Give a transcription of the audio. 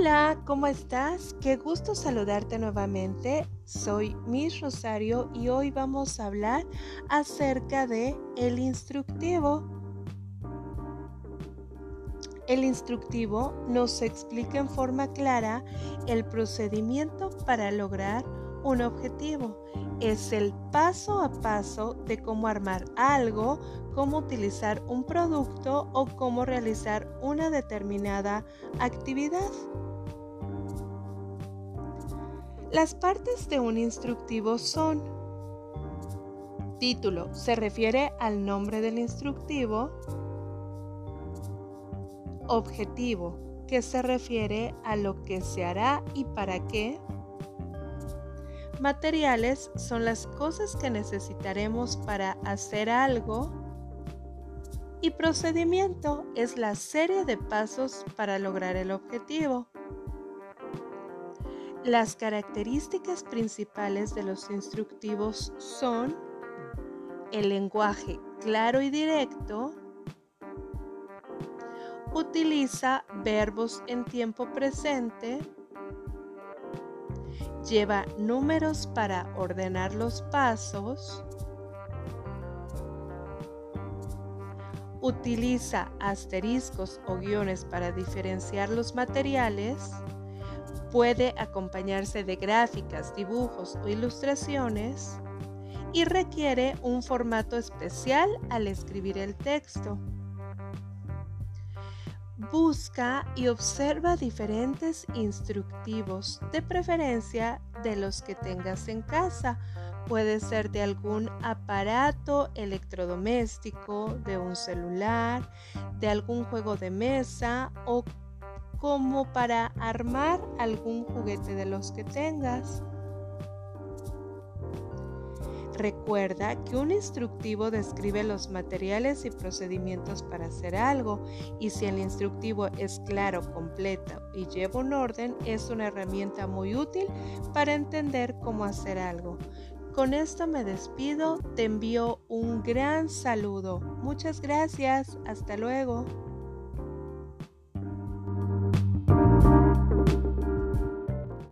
Hola, ¿cómo estás? Qué gusto saludarte nuevamente. Soy Miss Rosario y hoy vamos a hablar acerca de el instructivo. El instructivo nos explica en forma clara el procedimiento para lograr un objetivo. Es el paso a paso de cómo armar algo, cómo utilizar un producto o cómo realizar una determinada actividad. Las partes de un instructivo son Título se refiere al nombre del instructivo. Objetivo que se refiere a lo que se hará y para qué. Materiales son las cosas que necesitaremos para hacer algo. Y procedimiento es la serie de pasos para lograr el objetivo. Las características principales de los instructivos son el lenguaje claro y directo, utiliza verbos en tiempo presente, lleva números para ordenar los pasos, utiliza asteriscos o guiones para diferenciar los materiales, puede acompañarse de gráficas, dibujos o ilustraciones y requiere un formato especial al escribir el texto. Busca y observa diferentes instructivos, de preferencia de los que tengas en casa. Puede ser de algún aparato electrodoméstico, de un celular, de algún juego de mesa o como para armar algún juguete de los que tengas. Recuerda que un instructivo describe los materiales y procedimientos para hacer algo y si el instructivo es claro, completo y lleva un orden, es una herramienta muy útil para entender cómo hacer algo. Con esto me despido, te envío un gran saludo. Muchas gracias, hasta luego.